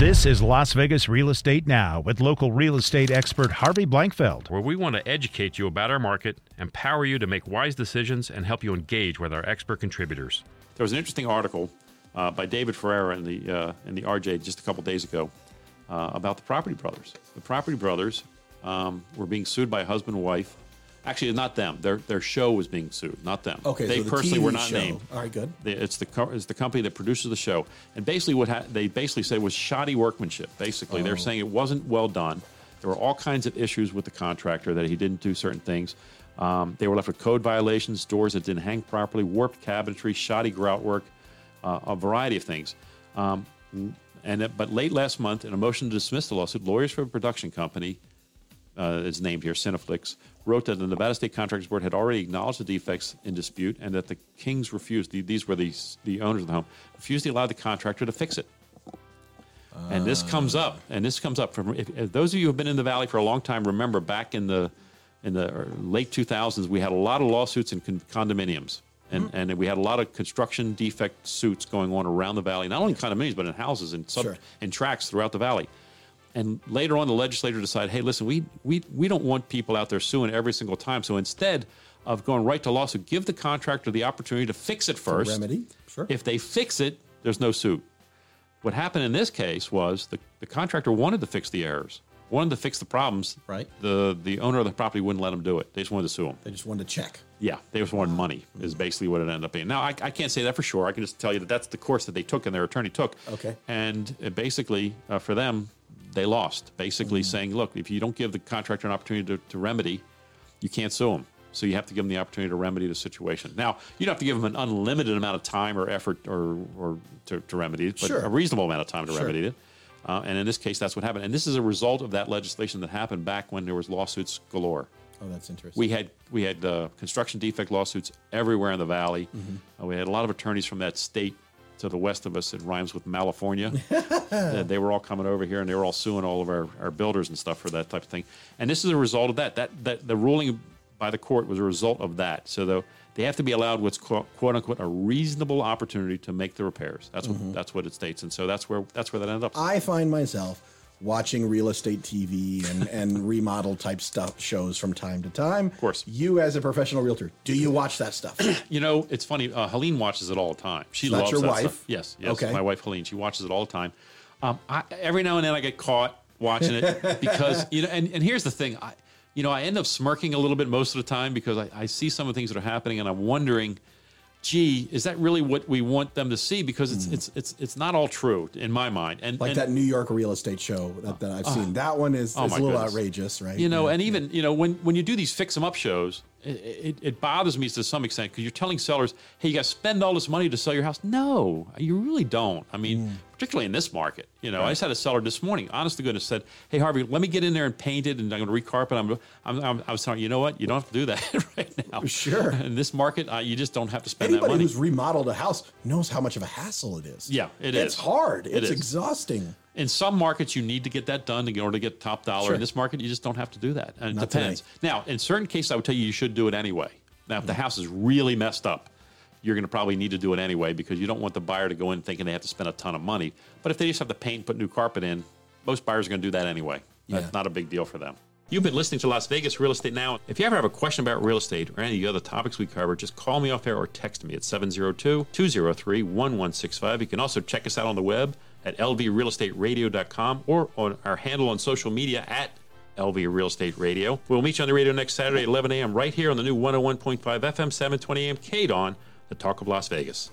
This is Las Vegas Real Estate Now with local real estate expert Harvey Blankfeld. where we want to educate you about our market, empower you to make wise decisions, and help you engage with our expert contributors. There was an interesting article uh, by David Ferrara in the uh, in the RJ just a couple days ago uh, about the Property Brothers. The Property Brothers um, were being sued by a husband and wife. Actually, not them. Their their show was being sued, not them. Okay, they so the personally TV were not show. named. All right, good. It's the co- it's the company that produces the show, and basically what ha- they basically said was shoddy workmanship. Basically, Oh. they're saying it wasn't well done. There were all kinds of issues with the contractor that he didn't do certain things. Um, they were left with code violations, doors that didn't hang properly, warped cabinetry, shoddy grout work, uh, a variety of things. Um, and but late last month, in a motion to dismiss the lawsuit, lawyers for the production company uh, is named here, Cineflix, wrote that the Nevada State Contractors Board had already acknowledged the defects in dispute and that the Kings refused, the, these were the, the owners of the home, refused to allow the contractor to fix it. and this comes up, and this comes up from if, if those of you who have been in the Valley for a long time remember back in the in the uh, late 2000s, we had a lot of lawsuits in con- condominiums. And, and we had a lot of construction defect suits going on around the valley, not only in condominiums, but in houses and sub, Sure. in tracks throughout the valley. And later on, the legislature decided, hey, listen, we, we, we don't want people out there suing every single time. So instead of going right to lawsuit, give the contractor the opportunity to fix it first. remedy, sure. If they fix it, there's no suit. What happened in this case was the, the contractor wanted to fix the errors, wanted to fix the problems. Right. The, the owner of the property wouldn't let them do it. They just wanted to sue them. They just wanted to check. Yeah, they just wanted money, is basically what it ended up being. Now, I, I can't say that for sure. I can just tell you that that's the course that they took and their attorney took. Okay. And uh, basically, uh, for them, they lost. Basically, saying, look, if you don't give the contractor an opportunity to, to remedy, you can't sue them. So you have to give them the opportunity to remedy the situation. Now, you don't have to give them an unlimited amount of time or effort or, or to, to remedy it, but Sure. a reasonable amount of time to Sure. remedy it. Uh, and in this case, that's what happened. And this is a result of that legislation that happened back when there was lawsuits galore. Oh, that's interesting. We had we had uh, construction defect lawsuits everywhere in the valley. Mm-hmm. Uh, we had a lot of attorneys from that state to the west of us. It rhymes with California. They were all coming over here and they were all suing all of our, our builders and stuff for that type of thing. And this is a result of that. That that the ruling by the court was a result of that. So the, they have to be allowed what's quote, quote unquote a reasonable opportunity to make the repairs. That's what Mm-hmm. that's what it states. And so that's where that's where that ended up. I find myself watching real estate TV and, and remodel type stuff shows from time to time. Of course. You, as a professional realtor, do you watch that stuff? You know, it's funny. Uh, Helene watches it all the time. She that's loves your that wife? Stuff. Yes, yes. Okay. My wife Helene. She watches it all the time. Um, I, every now and then I get caught watching it because you know. And, and here's the thing. I, you know, I end up smirking a little bit most of the time because I, I see some of the things that are happening and I'm wondering, gee, is that really what we want them to see? Because it's it's it's it's not all true in my mind. And like and, that New York real estate show that, that I've seen. That one is, oh is a little goodness. outrageous, right? You know, Yeah. and even you know when when you do these fix 'em up shows, it, it, it bothers me to some extent because you're telling sellers, "Hey, you got to spend all this money to sell your house." No, you really don't. I mean, Mm. Particularly in this market. You know, I just had a seller this morning, honest to goodness, said, "Hey, Harvey, let me get in there and paint it, and I'm going to recarpet." I'm, I'm, I'm, I was telling you know what, you don't have to do that right now. Sure. In this market, uh, you just don't have to spend that money. Anybody who's remodeled a house knows how much of a hassle it is. Yeah, it it's is. hard. It's is. exhausting. in some markets you need to get that done in order to get top dollar. Sure. In this market, you just don't have to do that. And it Not depends. today. Now, in certain cases, I would tell you you should do it anyway. Now, if the house is really messed up, you're going to probably need to do it anyway because you don't want the buyer to go in thinking they have to spend a ton of money. But if they just have to paint, put new carpet in, most buyers are going to do that anyway. That's Yeah. not a big deal for them. You've been listening to Las Vegas Real Estate Now. If you ever have a question about real estate or any of the other topics we cover, just call me off air or text me at 702 203 1165. You can also check us out on the web at lvrealestateradio.com or on our handle on social media at LV Real Estate Radio. We'll meet you on the radio next Saturday at 11 a.m. right here on the new 101.5 FM 720 AM KDON, the talk of Las Vegas.